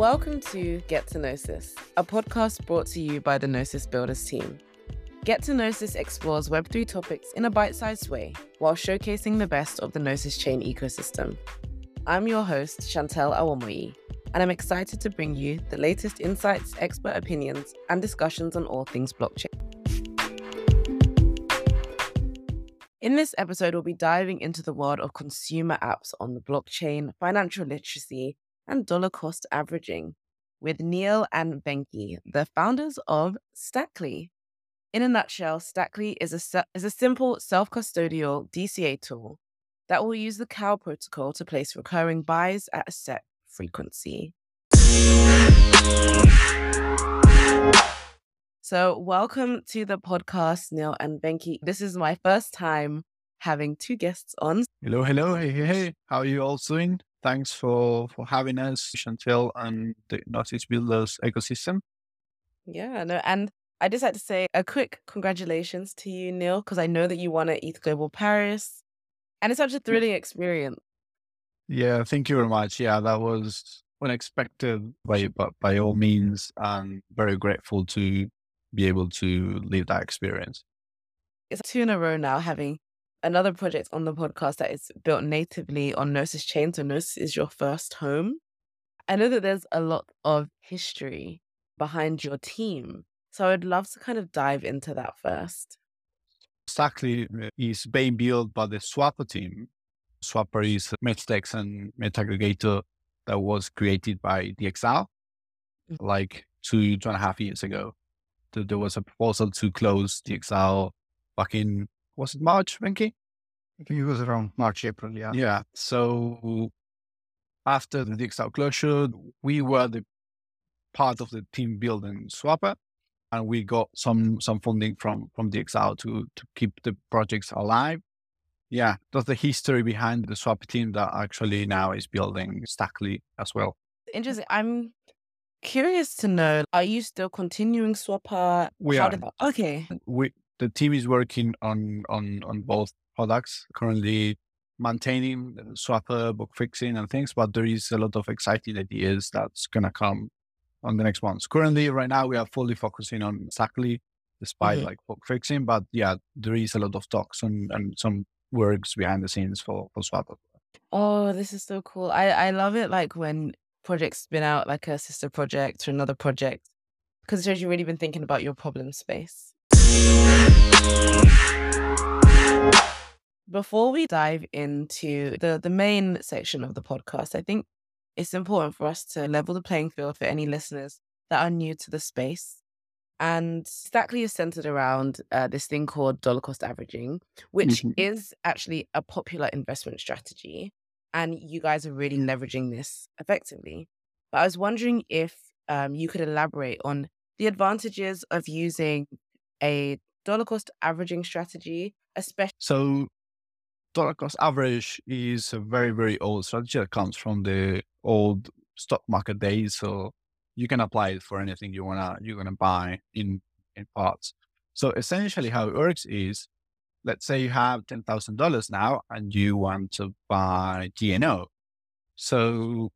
Welcome to Get to Gnosis, a podcast brought to you by the Gnosis Builders team. Get to Gnosis explores Web3 topics in a bite sized way while showcasing the best of the Gnosis chain ecosystem. I'm your host, Shantelle Awomoyi, and I'm excited to bring you the latest insights, expert opinions, and discussions on all things blockchain. In this episode, we'll be diving into the world of consumer apps on the blockchain, financial literacy, and dollar cost averaging with Neel and Venky, the founders of Stackly. In a nutshell, Stackly is a, is a simple self custodial DCA tool that will use the CoW protocol to place recurring buys at a set frequency. So, welcome to the podcast, Neel and Venky. This is my first time having two guests on. Hello, hello, hey, hey, hey. How are you all doing? Thanks for for having us, Shantelle, and the Gnosis Builders ecosystem. Yeah, no, and I just had to say a quick congratulations to you, Neel, because I know that you won at ETH Global Paris, and it's such a thrilling experience. Yeah, thank you very much. Yeah, that was unexpected by but by all means, and very grateful to be able to live that experience. It's two in a row now having another project on the podcast that is built natively on Gnosis Chain. So Gnosis is your first home. I know that there's a lot of history behind your team. So I would love to kind of dive into that first. Stackly uh, is being built by the Swapr team. Swapr is a Metatex and meta aggregator that was created by DXdao mm-hmm. like two, two and a half years ago. There was a proposal to close DXdao back in was it March, Venky? I think it was around March, April. Yeah. Yeah. So after the DXdao closure, we were the part of the team building Swapr, and we got some some funding from from DXdao to to keep the projects alive. Yeah, that's the history behind the Swapr team that actually now is building Stackly as well. Interesting. I'm curious to know: Are you still continuing Swapr? We How are. Did, okay. We the team is working on on on both products currently maintaining Swapr book fixing and things but there is a lot of exciting ideas that's going to come on the next months currently right now we are fully focusing on Stackly despite mm-hmm. like book fixing but yeah there is a lot of talks and, and some works behind the scenes for for Swapr oh this is so cool. I i love it like when projects spin out like a sister project or another project because it shows you've really been thinking about your problem space before we dive into the, the main section of the podcast, I think it's important for us to level the playing field for any listeners that are new to the space. And Stackly is centered around uh, this thing called dollar cost averaging, which mm-hmm. is actually a popular investment strategy. And you guys are really leveraging this effectively. But I was wondering if um, you could elaborate on the advantages of using a dollar cost averaging strategy, especially. So, dollar cost average is a very, very old strategy that comes from the old stock market days. So, you can apply it for anything you wanna you're gonna buy in in parts. So essentially, how it works is, let's say you have ten thousand dollars now, and you want to buy GNO. So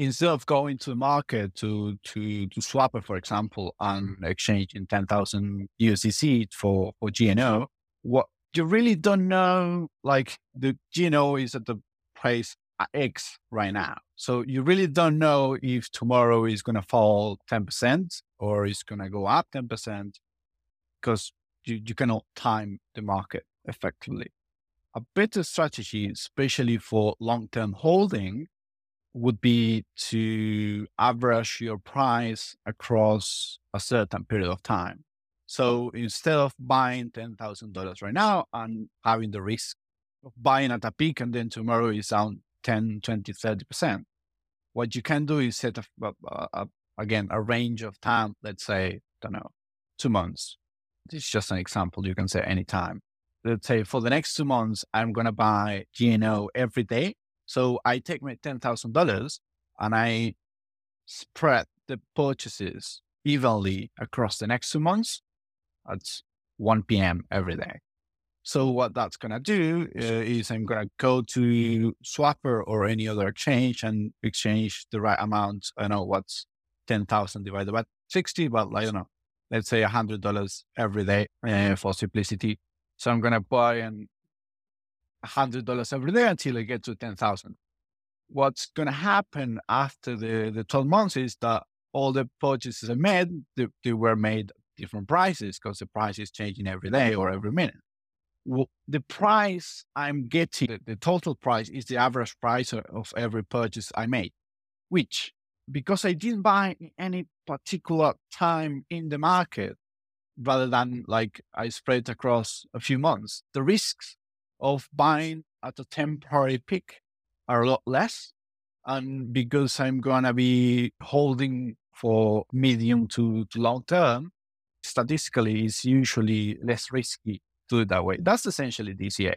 instead of going to the market to to to swap it, for example, and mm-hmm. exchanging ten thousand USDC for for GNO, what you really don't know, like the GNO is at the price uh, X right now. So you really don't know if tomorrow is going to fall 10% or is going to go up 10% because you, you cannot time the market effectively. A better strategy, especially for long term holding, would be to average your price across a certain period of time. Oh. So instead of buying $10,000 right now and having the risk of buying at a peak and then tomorrow is down 10, 20, 30%, what you can do is set a, a, a, again a range of time, let's say, I don't know, two months. This is just an example. You can say anytime. Let's say for the next two months, I'm going to buy GNO every day so I take my $10,000 and I spread the purchases evenly across the next two months at 1 p.m. every day. So what that's going to do uh, is I'm going to go to Swapr or any other exchange and exchange the right amount. I know what's 10,000 divided by 60, but I don't know, let's say $100 every day uh, for simplicity. So I'm going to buy an $100 every day until I get to 10,000. What's going to happen after the, the 12 months is that all the purchases I made, they, they were made different prices because the price is changing every day or every minute. Well, the price I'm getting, the, the total price is the average price of, of every purchase I made, which because I didn't buy any particular time in the market, rather than like I spread across a few months, the risks of buying at a temporary peak are a lot less. And because I'm going to be holding for medium to, to long term, statistically, it's usually less risky to do it that way. That's essentially DCA.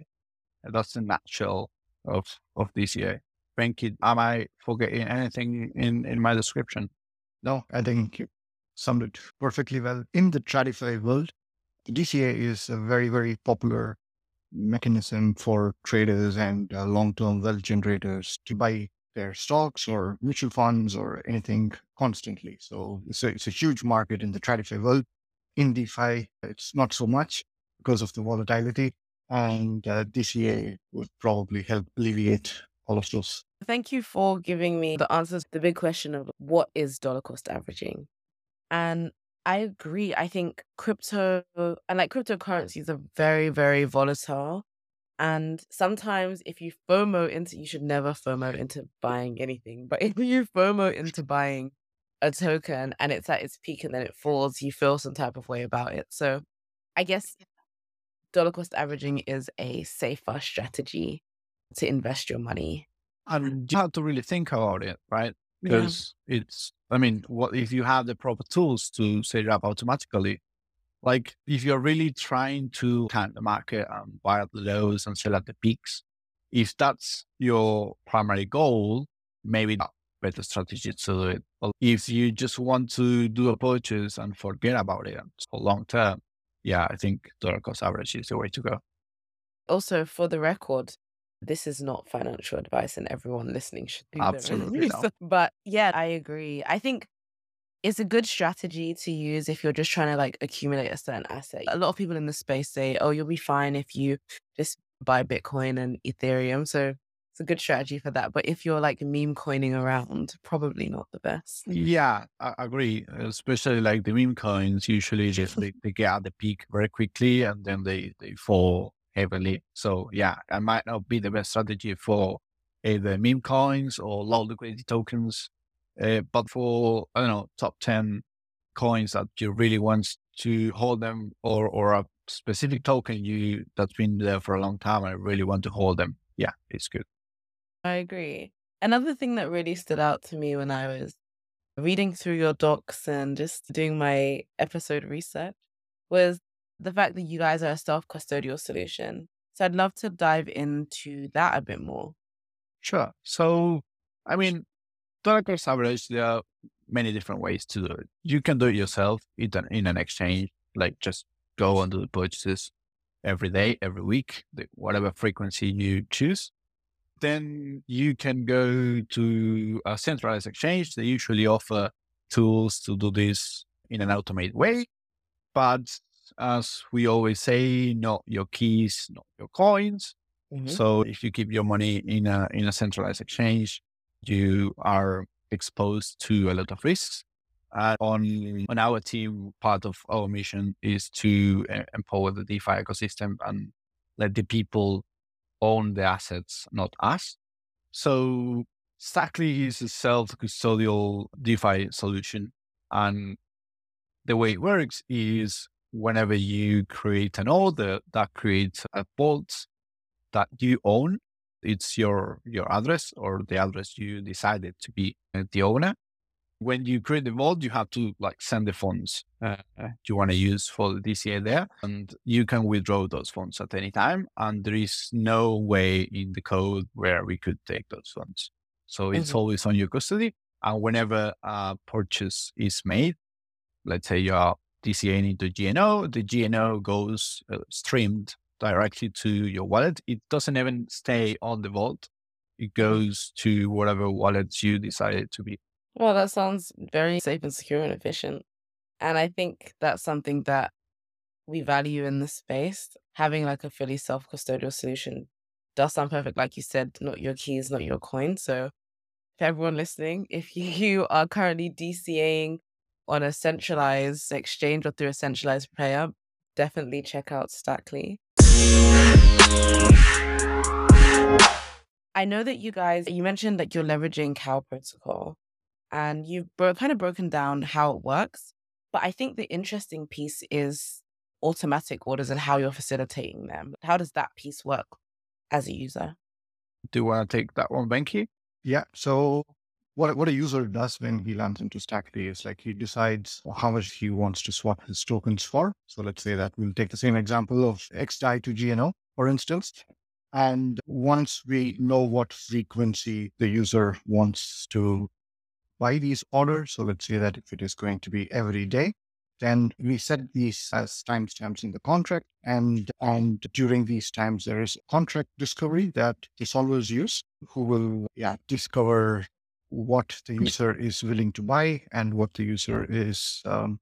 That's the nutshell of, of DCA. Venky, am I forgetting anything in, in my description? No, I think you summed it perfectly well. In the TradFi world, DCA is a very, very popular mechanism for traders and uh, long-term wealth generators to buy their stocks or mutual funds or anything constantly. So it's a, it's a huge market in the TradFi world. In DeFi, it's not so much because of the volatility. And uh, DCA would probably help alleviate all of those. Thank you for giving me the answers to the big question of what is dollar cost averaging. And I agree. I think crypto and like cryptocurrencies are very, very volatile. And sometimes if you FOMO into, you should never FOMO into buying anything. But if you FOMO into buying a token and it's at its peak and then it falls, you feel some type of way about it. So I guess dollar cost averaging is a safer strategy to invest your money. And you have to really think about it, right? Because yeah. it's, I mean, what if you have the proper tools to set it up automatically? Like if you're really trying to count the market and buy at the lows and sell at the peaks, if that's your primary goal, maybe not better strategy to do it. But if you just want to do a purchase and forget about it for long term, yeah, I think dollar cost average is the way to go. Also, for the record, this is not financial advice, and everyone listening should do Absolutely not. But yeah, I agree. I think it's a good strategy to use if you're just trying to like accumulate a certain asset. A lot of people in the space say, "Oh, you'll be fine if you just buy Bitcoin and Ethereum." So it's a good strategy for that. But if you're like meme coining around, probably not the best. Yeah, I agree. Especially like the meme coins, usually just they, they get at the peak very quickly and then they, they fall heavily. So yeah, it might not be the best strategy for either meme coins or low liquidity tokens. Uh, but for, I don't know, top 10 coins that you really want to hold them or, or a specific token you that's been there for a long time, I really want to hold them. Yeah, it's good. I agree. Another thing that really stood out to me when I was reading through your docs and just doing my episode research was the fact that you guys are a self custodial solution. So I'd love to dive into that a bit more. Sure. So, I mean, dollar cost average, there uh, are many different ways to do it. You can do it yourself in an, in an exchange, like just go and do the purchases every day, every week, whatever frequency you choose. Then you can go to a centralized exchange. They usually offer tools to do this in an automated way. But as we always say, not your keys, not your coins. Mm-hmm. So if you keep your money in a in a centralized exchange, you are exposed to a lot of risks. On on our team, part of our mission is to uh, empower the DeFi ecosystem and let the people own the assets, not us. So Stackly is a self-custodial DeFi solution, and the way it works is whenever you create an order that creates a vault that you own, it's your your address or the address you decided to be the owner. When you create the vault, you have to like send the funds uh, you want to use for the DCA there, and you can withdraw those funds at any time. And there is no way in the code where we could take those funds. So it's mm-hmm. always on your custody. And whenever a purchase is made, let's say you are DCA into GNO, the GNO goes uh, streamed directly to your wallet. It doesn't even stay on the vault. It goes to whatever wallet you decided to be. Well, that sounds very safe and secure and efficient. And I think that's something that we value in this space. Having like a fully self custodial solution does sound perfect. Like you said, not your keys, not your coin. So, for everyone listening, if you are currently DCAing on a centralized exchange or through a centralized player, definitely check out Stackly. I know that you guys, you mentioned that you're leveraging CoW protocol and you've bro- kind of broken down how it works. But I think the interesting piece is automatic orders and how you're facilitating them. How does that piece work as a user? Do you want to take that one, Venky? Yeah. So what what a user does when he lands into Stackly is like he decides how much he wants to swap his tokens for. So let's say that we'll take the same example of XDAI to GNO, for instance. And once we know what frequency the user wants to buy these orders, so let's say that if it is going to be every day, then we set these as timestamps in the contract. And and during these times, there is contract discovery that the solvers use, who will yeah discover what the user is willing to buy and what the user is um,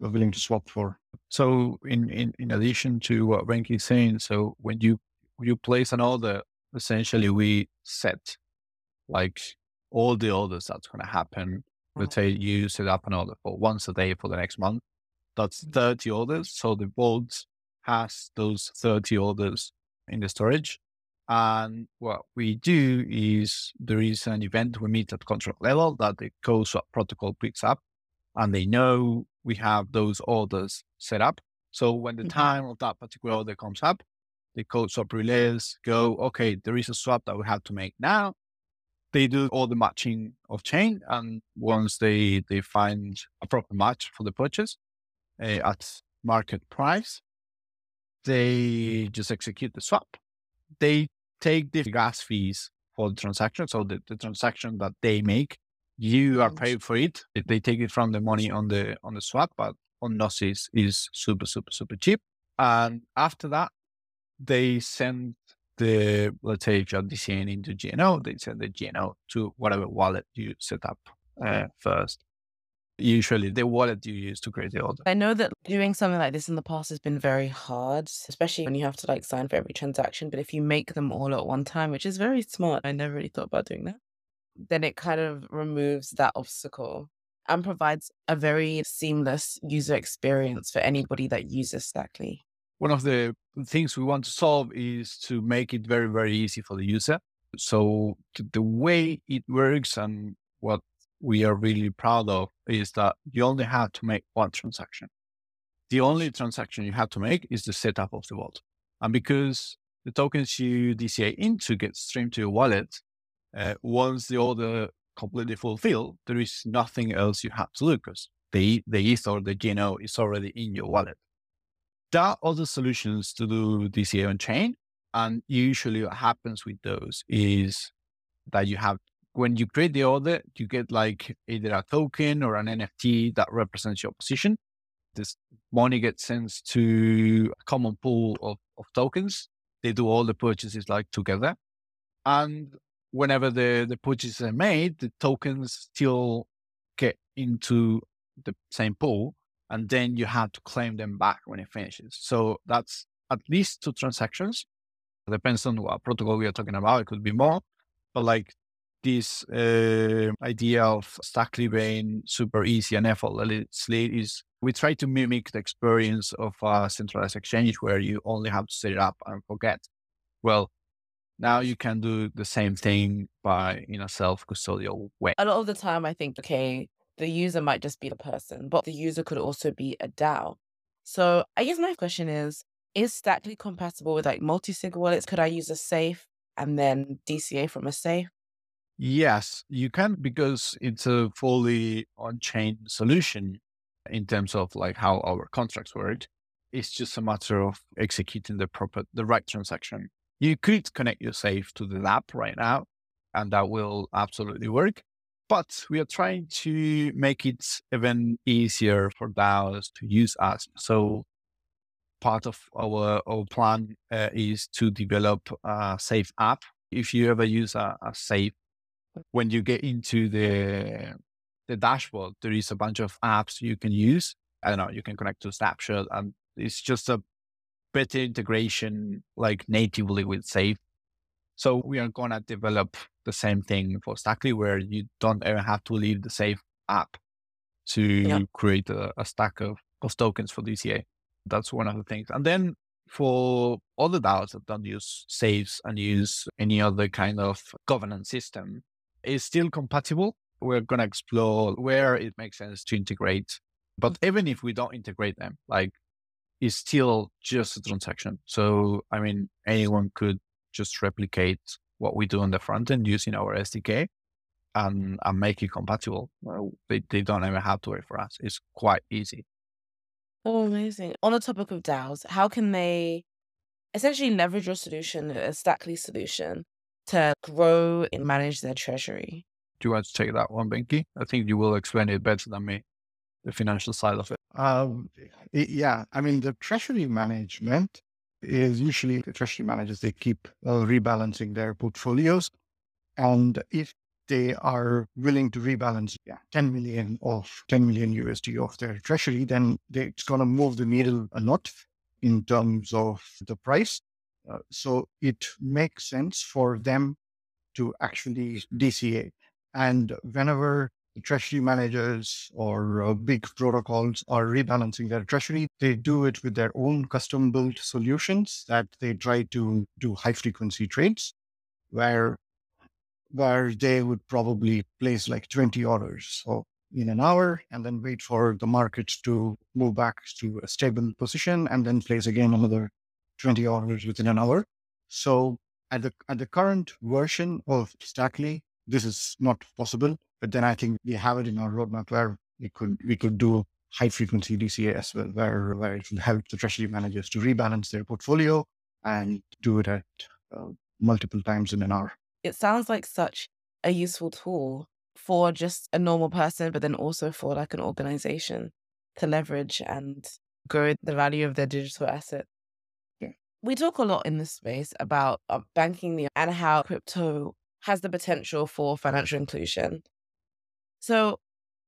willing to swap for. So in, in, in addition to what Venky is saying, so when you you place an order, essentially we set like all the orders that's going to happen. Let's say you set up an order for once a day for the next month. That's 30 orders. So the vault has those 30 orders in the storage. And what we do is there is an event we meet at contract level that the CoW Swap protocol picks up and they know we have those orders set up. So when the time of that particular order comes up, the CoW Swap relays go, okay, there is a swap that we have to make now. They do all the matching of chain. And once they, they find a proper match for the purchase uh, at market price, they just execute the swap. They take the gas fees for the transaction. So the, the transaction that they make, you are paid for it. They take it from the money on the on the swap, but on Gnosis is super, super, super cheap. And after that, they send the let's say if you're DCAing into GNO, they send the GNO to whatever wallet you set up uh, first usually the wallet you use to create the order. I know that doing something like this in the past has been very hard, especially when you have to like sign for every transaction. But if you make them all at one time, which is very smart, I never really thought about doing that, then it kind of removes that obstacle and provides a very seamless user experience for anybody that uses Stackly. One of the things we want to solve is to make it very, very easy for the user. So the way it works and what we are really proud of is that you only have to make one transaction. The only transaction you have to make is the setup of the vault. And because the tokens you DCA into get streamed to your wallet, uh, once the order completely fulfilled, there is nothing else you have to do because the, the ETH or the GNO is already in your wallet. There are other solutions to do DCA on chain. And usually what happens with those is that you have when you create the order, you get like either a token or an NFT that represents your position. This money gets sent to a common pool of, of tokens. They do all the purchases like together. And whenever the, the purchases are made, the tokens still get into the same pool. And then you have to claim them back when it finishes. So that's at least two transactions. It depends on what protocol we are talking about. It could be more, but like this uh, idea of Stackly being super easy and effortlessly is we try to mimic the experience of a centralized exchange where you only have to set it up and forget. Well, now you can do the same thing by in a self-custodial way. A lot of the time, I think, okay, the user might just be the person, but the user could also be a DAO. So I guess my question is, is Stackly compatible with like multi-sig wallets? Could I use a safe and then DCA from a safe? Yes, you can because it's a fully on-chain solution in terms of like how our contracts work. It's just a matter of executing the proper, the right transaction. You could connect your safe to the app right now, and that will absolutely work. But we are trying to make it even easier for DAOs to use us. So part of our, our plan uh, is to develop a safe app. If you ever use a, a safe, when you get into the the dashboard, there is a bunch of apps you can use. I don't know, you can connect to Snapshot and it's just a better integration like natively with Safe. So we are going to develop the same thing for Stackly where you don't ever have to leave the Safe app to yeah. create a, a stack of, of tokens for DCA. That's one of the things. And then for other DAOs that don't use safes and use any other kind of governance system, it's still compatible we're going to explore where it makes sense to integrate. But mm-hmm. even if we don't integrate them, like it's still just a transaction. So, I mean, anyone could just replicate what we do on the front end using our SDK and, and make it compatible. Well, they, they don't even have to wait for us. It's quite easy. Oh, amazing. On the topic of DAOs, how can they essentially leverage your solution, a Stackly solution, to grow and manage their treasury? Do you want to take that one, Venky? I think you will explain it better than me, the financial side of it. Um, yeah, I mean, the treasury management is usually the treasury managers, they keep uh, rebalancing their portfolios. And if they are willing to rebalance yeah, 10 million of 10 million USD of their treasury, then they, it's going to move the needle a lot in terms of the price. Uh, so it makes sense for them to actually DCA. And whenever the treasury managers or uh, big protocols are rebalancing their treasury, they do it with their own custom built solutions that they try to do high frequency trades where where they would probably place like 20 orders so in an hour and then wait for the market to move back to a stable position and then place again another 20 orders within an hour. So at the at the current version of Stackly, this is not possible. But then I think we have it in our roadmap where we could we could do high frequency DCA as well, where where it will help the treasury managers to rebalance their portfolio and do it at uh, multiple times in an hour. It sounds like such a useful tool for just a normal person, but then also for like an organization to leverage and grow the value of their digital asset. We talk a lot in this space about uh, banking and how crypto has the potential for financial inclusion. So,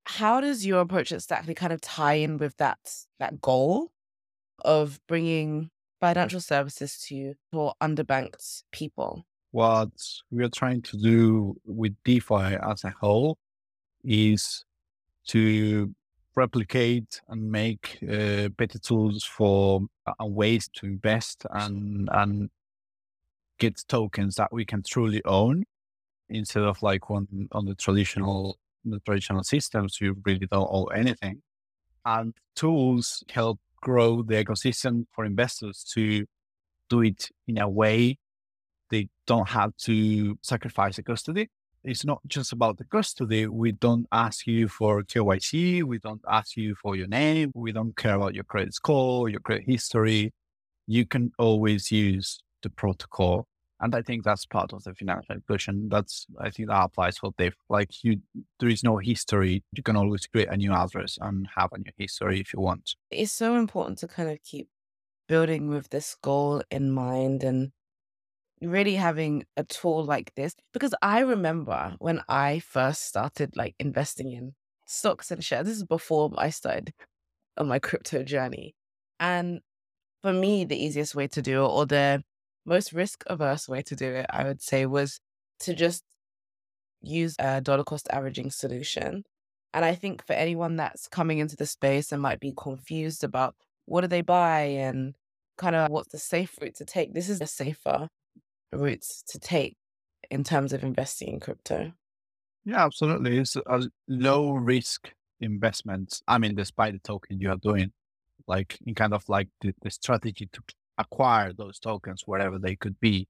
how does your approach at Stackly kind of tie in with that that goal of bringing financial services to for underbanked people? What we are trying to do with DeFi as a whole is to replicate and make uh, better tools for uh, ways to invest and and get tokens that we can truly own instead of like on on the traditional the traditional systems, you really don't owe anything. And tools help grow the ecosystem for investors to do it in a way they don't have to sacrifice the custody. It's not just about the custody. We don't ask you for KYC. We don't ask you for your name. We don't care about your credit score, your credit history. You can always use the protocol and I think that's part of the financial inclusion. That's I think that applies for DeFi. Like you, there is no history. You can always create a new address and have a new history if you want. It's so important to kind of keep building with this goal in mind and really having a tool like this because I remember when I first started like investing in stocks and shares. This is before I started on my crypto journey, and for me, the easiest way to do it or the most risk averse way to do it, I would say, was to just use a dollar cost averaging solution. And I think for anyone that's coming into the space and might be confused about what do they buy and kind of what's the safe route to take, this is a safer route to take in terms of investing in crypto. Yeah, absolutely. It's a low risk investment. I mean, despite the token you are doing, like in kind of like the, the strategy to acquire those tokens, wherever they could be,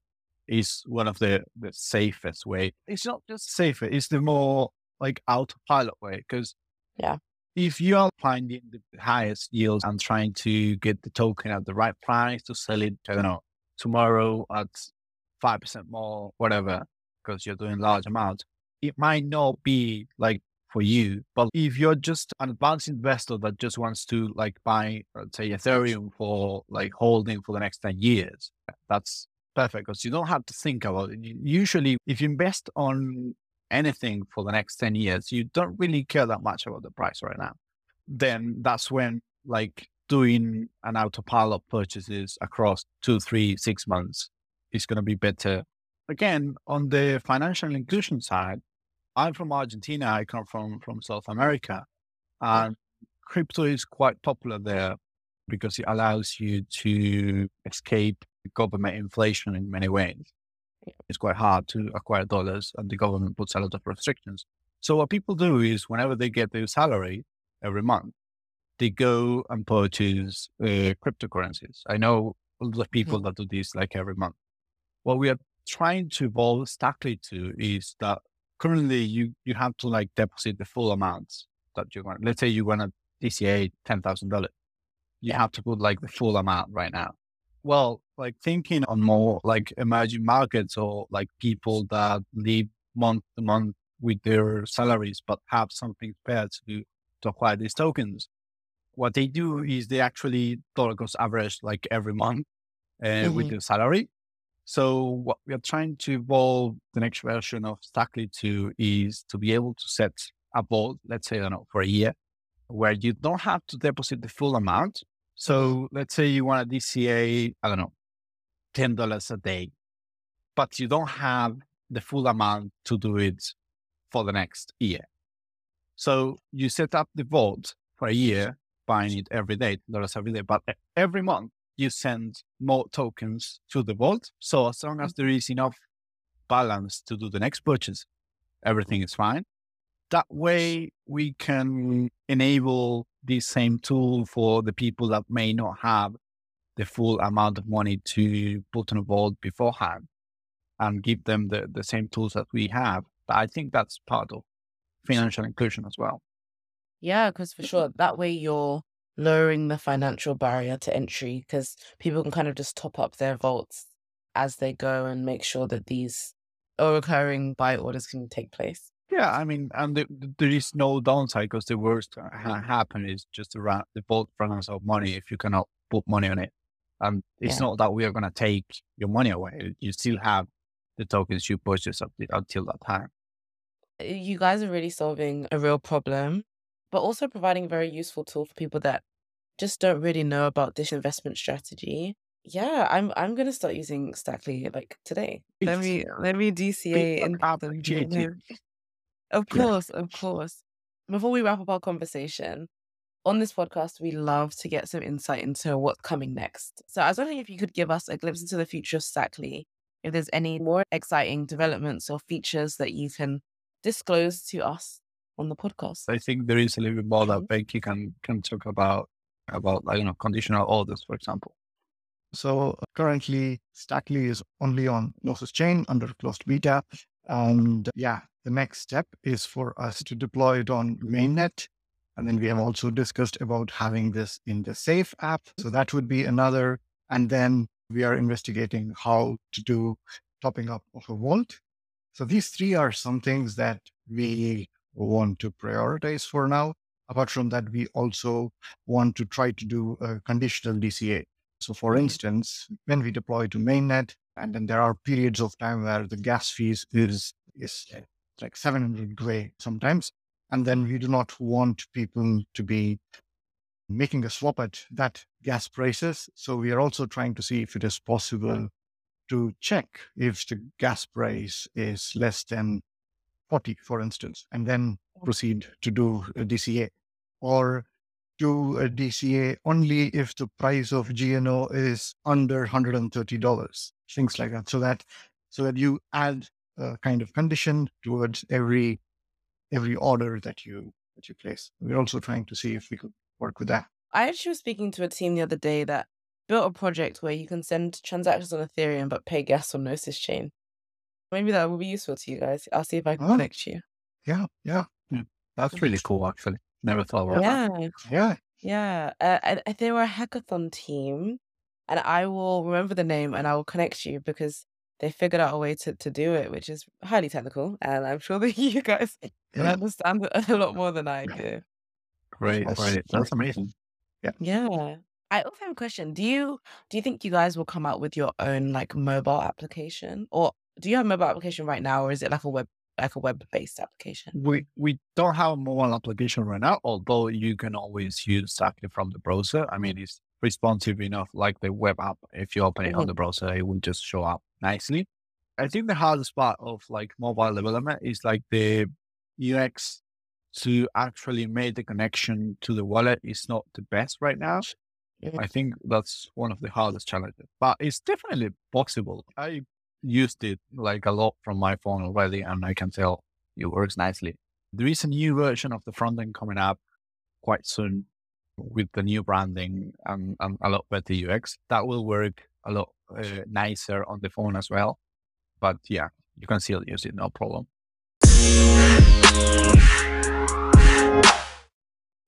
is one of the, the safest way. It's not just safer, it's the more like autopilot way. Because yeah, if you are finding the highest yields and trying to get the token at the right price to sell it, I don't know, tomorrow at 5% more, whatever, because you're doing large amounts, it might not be like for you. But if you're just an advanced investor that just wants to like buy, let's say, Ethereum for like holding for the next 10 years, that's perfect because you don't have to think about it. Usually, if you invest on anything for the next 10 years, you don't really care that much about the price right now. Then that's when like doing an autopilot purchases across two, three, six months is going to be better. Again, on the financial inclusion side, I'm from Argentina. I come from from South America, and crypto is quite popular there because it allows you to escape government inflation in many ways. It's quite hard to acquire dollars, and the government puts a lot of restrictions. So what people do is, whenever they get their salary every month, they go and purchase uh, cryptocurrencies. I know a lot of people mm-hmm. that do this like every month. What we are trying to evolve Stackly to is that currently you you have to like deposit the full amount that you want. Let's say you want to DCA ten thousand dollars, you have to put like the full amount right now. Well, like thinking on more like emerging markets or like people that live month to month with their salaries but have something spare to to acquire these tokens. What they do is they actually dollar cost average like every month uh, mm-hmm. with their salary. So what we are trying to evolve the next version of Stackly to is to be able to set a vault, let's say, I don't know, for a year, where you don't have to deposit the full amount. So let's say you want a DCA, I don't know, ten dollars a day, but you don't have the full amount to do it for the next year. So you set up the vault for a year, buying it every day, dollars every day, but every month you send more tokens to the vault. So as long as mm-hmm. there is enough balance to do the next purchase, everything is fine. That way we can enable this same tool for the people that may not have the full amount of money to put in a vault beforehand and give them the, the same tools that we have. But I think that's part of financial inclusion as well. Yeah, because for sure, that way you're lowering the financial barrier to entry because people can kind of just top up their vaults as they go and make sure that these recurring buy orders can take place. Yeah, I mean, and the, there is no downside because the worst ha- mm. happen is just the, the vault runs out of money if you cannot put money on it. And it's yeah. not that we are going to take your money away. You still have the tokens you purchased up until that time. Uh, you guys are really solving a real problem but also providing a very useful tool for people that just don't really know about this investment strategy. Yeah, I'm I'm gonna start using Stackly like today. Let me let me DCA in Of course, of course. Before we wrap up our conversation, on this podcast, we love to get some insight into what's coming next. So I was wondering if you could give us a glimpse into the future of Stackly, if there's any more exciting developments or features that you can disclose to us on the podcast. I think there is a little bit more that Venky can can talk about about like you know conditional orders, for example. So uh, currently, Stackly is only on Gnosis Chain under closed beta, and yeah, the next step is for us to deploy it on mainnet. And then we have also discussed about having this in the Safe app. So that would be another. And then we are investigating how to do topping up of a vault. So these three are some things that we want to prioritize for now. Apart from that, we also want to try to do a conditional DCA. So, for mm-hmm. instance, when we deploy to mainnet, and then there are periods of time where the gas fees is is like 700 gwei sometimes, and then we do not want people to be making a swap at that gas prices. So we are also trying to see if it is possible mm. to check if the gas price is less than 40, for instance, and then proceed to do a DCA or do a DCA only if the price of GNO is under $130, things like that. So that, so that you add a kind of condition towards every, every order that you, that you place. We're also trying to see if we could work with that. I actually was speaking to a team the other day that built a project where you can send transactions on Ethereum but pay gas on Gnosis chain. Maybe that will be useful to you guys. I'll see if I can oh. connect you. Yeah, yeah, yeah. That's really cool, actually. Never thought about yeah. that. Yeah, yeah. Uh, and they were a hackathon team, and I will remember the name and I will connect you because they figured out a way to, to do it, which is highly technical. And I'm sure that you guys Yeah. understand it a lot more than I do. Great, That's- great. That's amazing. Yeah. Yeah. I also have a question. Do you do you think you guys will come out with your own like mobile application? Or do you have a mobile application right now or is it like a web like a web based application? We we don't have a mobile application right now, although you can always use directly from the browser. I mean, it's responsive enough, like the web app. If you open it on Mhm. the browser, it will just show up nicely. I think the hardest part of like mobile development is like the UX to actually make the connection to the wallet is not the best right now. I think that's one of the hardest challenges, but it's definitely possible. I used it like a lot from my phone already, and I can tell it works nicely. There is a new version of the front end coming up quite soon with the new branding and, and a lot better UX. That will work a lot uh, nicer on the phone as well. But yeah, you can still use it, no problem.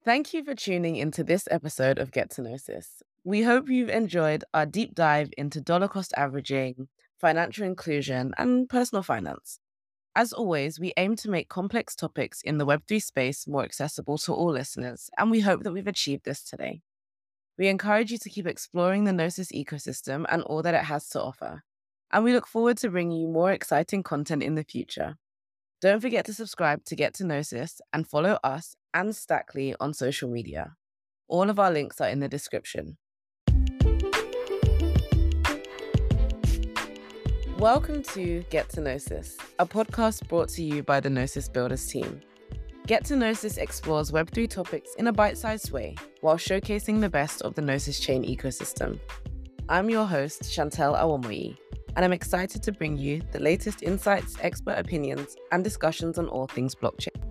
Thank you for tuning into this episode of Get to Gnosis. We hope you've enjoyed our deep dive into dollar cost averaging, financial inclusion, and personal finance. As always, we aim to make complex topics in the Web3 space more accessible to all listeners, and we hope that we've achieved this today. We encourage you to keep exploring the Gnosis ecosystem and all that it has to offer. And we look forward to bringing you more exciting content in the future. Don't forget to subscribe to Get to Gnosis and follow us and Stackly on social media. All of our links are in the description. Welcome to Get to Gnosis, a podcast brought to you by the Gnosis Builders team. Get to Gnosis explores Web3 topics in a bite sized way while showcasing the best of the Gnosis chain ecosystem. I'm your host, Shantelle Awomoyi, and I'm excited to bring you the latest insights, expert opinions, and discussions on all things blockchain.